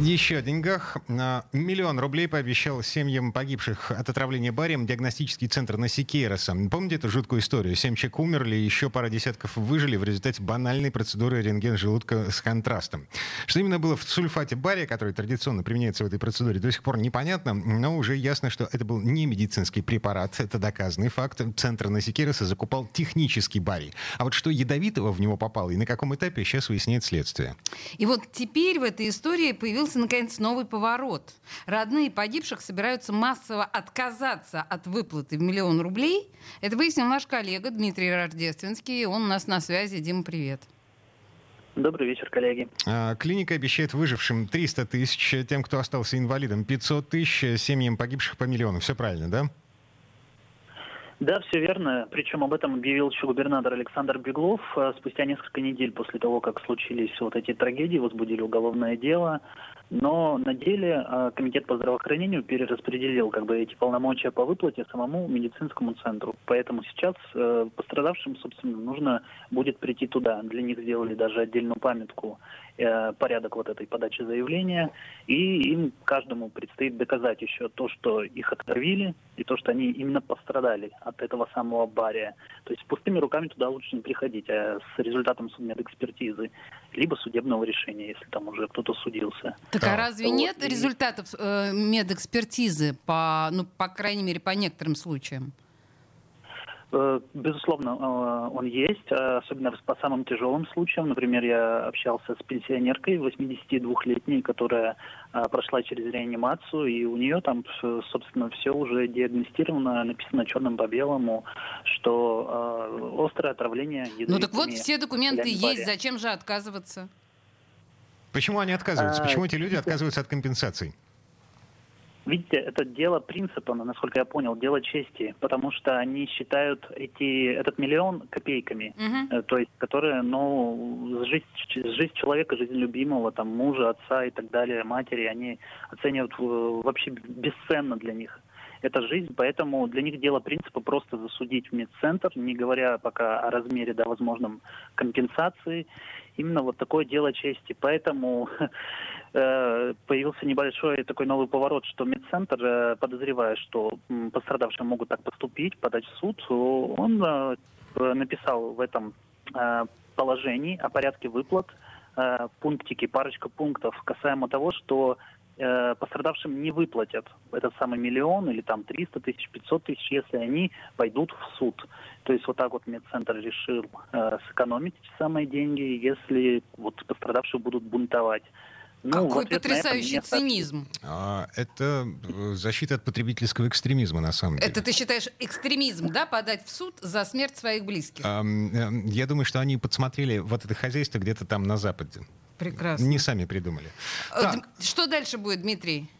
Еще о деньгах. Миллион рублей пообещал семьям погибших от отравления барием диагностический центр Насикейроса. Помните эту жуткую историю? Семь человек умерли, еще пара десятков выжили в результате банальной процедуры рентген желудка с контрастом. Что именно было в сульфате бария, который традиционно применяется в этой процедуре, до сих пор непонятно, но уже ясно, что это был не медицинский препарат. Это доказанный факт. Центр Насикейроса закупал технический барий. А вот что ядовитого в него попало и на каком этапе, сейчас выясняет следствие. И вот теперь в этой истории появился случился, наконец, новый поворот. Родные погибших собираются массово отказаться от выплаты в миллион рублей. Это выяснил наш коллега Дмитрий Рождественский. Он у нас на связи. Дима, привет. Добрый вечер, коллеги. А, клиника обещает выжившим 300 тысяч, тем, кто остался инвалидом 500 тысяч, семьям погибших по миллиону. Все правильно, да? Да, все верно. Причем об этом объявил еще губернатор Александр Беглов а, спустя несколько недель после того, как случились вот эти трагедии, возбудили уголовное дело. Но на деле э, комитет по здравоохранению перераспределил как бы эти полномочия по выплате самому медицинскому центру. Поэтому сейчас э, пострадавшим, собственно, нужно будет прийти туда. Для них сделали даже отдельную памятку, э, порядок вот этой подачи заявления. И им каждому предстоит доказать еще то, что их отравили, то, что они именно пострадали от этого самого бария. То есть пустыми руками туда лучше не приходить, а с результатом судмедэкспертизы, либо судебного решения, если там уже кто-то судился. Так а разве нет результатов э, медэкспертизы, по, ну, по крайней мере, по некоторым случаям? Э, безусловно, э, он есть, особенно по самым тяжелым случаям. Например, я общался с пенсионеркой 82-летней, которая э, прошла через реанимацию, и у нее там, собственно, все уже диагностировано, написано черным по белому, что острое отравление Ну так вот все документы есть, зачем же отказываться? Почему они отказываются? Почему эти люди отказываются от компенсаций? Видите, это дело принципа, насколько я понял, дело чести, потому что они считают эти, этот миллион копейками, uh-huh. то есть, которые, ну, жизнь, жизнь человека, жизнь любимого, там, мужа, отца и так далее, матери, они оценивают э, вообще бесценно для них это жизнь, поэтому для них дело принципа просто засудить в медцентр, не говоря пока о размере, да, возможном компенсации. Именно вот такое дело чести. Поэтому э, появился небольшой такой новый поворот, что медцентр, э, подозревая, что пострадавшие могут так поступить, подать в суд, он э, написал в этом положении о порядке выплат пунктики, парочка пунктов касаемо того, что Э, пострадавшим не выплатят этот самый миллион или там 300 тысяч, 500 тысяч, если они пойдут в суд. То есть вот так вот медцентр решил э, сэкономить эти самые деньги, если вот пострадавшие будут бунтовать. Ну, Какой потрясающий цинизм. А, это э, защита от потребительского экстремизма, на самом деле. Это ты считаешь экстремизм, да, подать в суд за смерть своих близких? А, я думаю, что они подсмотрели вот это хозяйство где-то там на Западе. Прекрасно. Не сами придумали. Э, так. Что дальше будет, Дмитрий?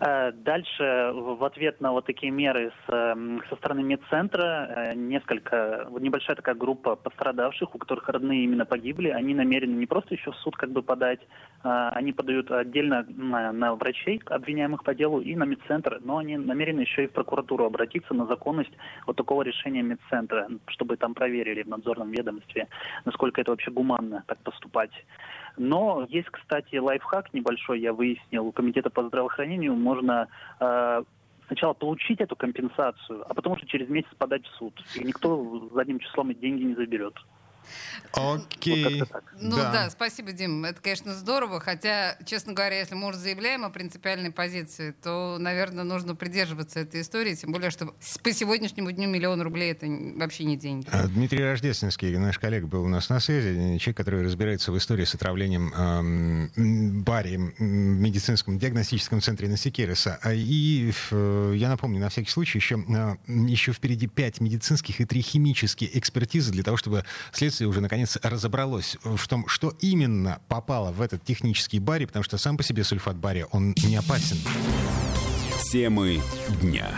Э, дальше в ответ на вот такие меры с, эм, со стороны медцентра э, несколько, небольшая такая группа пострадавших, у которых родные именно погибли, они намерены не просто еще в суд как бы подать, а, они подают отдельно на, на врачей, обвиняемых по делу, и на медцентр, но они намерены еще и в прокуратуру обратиться на законность вот такого решения медцентра, чтобы там проверили в надзорном ведомстве, насколько это вообще гуманно так поступать. Но есть, кстати, лайфхак небольшой, я выяснил, у Комитета по здравоохранению можно э, сначала получить эту компенсацию, а потом уже через месяц подать в суд. И никто задним числом эти деньги не заберет. Окей. Вот ну да. да, спасибо, Дим. Это, конечно, здорово. Хотя, честно говоря, если мы уже заявляем о принципиальной позиции, то, наверное, нужно придерживаться этой истории. Тем более, что по сегодняшнему дню миллион рублей это вообще не деньги. А, Дмитрий Рождественский, наш коллега, был у нас на связи. Человек, который разбирается в истории с отравлением эм, барием в медицинском диагностическом центре Насекириса. А, и э, я напомню, на всякий случай, еще, э, еще впереди пять медицинских и три химические экспертизы для того, чтобы следствие следствие уже наконец разобралось в том, что именно попало в этот технический барий, потому что сам по себе сульфат бария, он не опасен. Темы дня.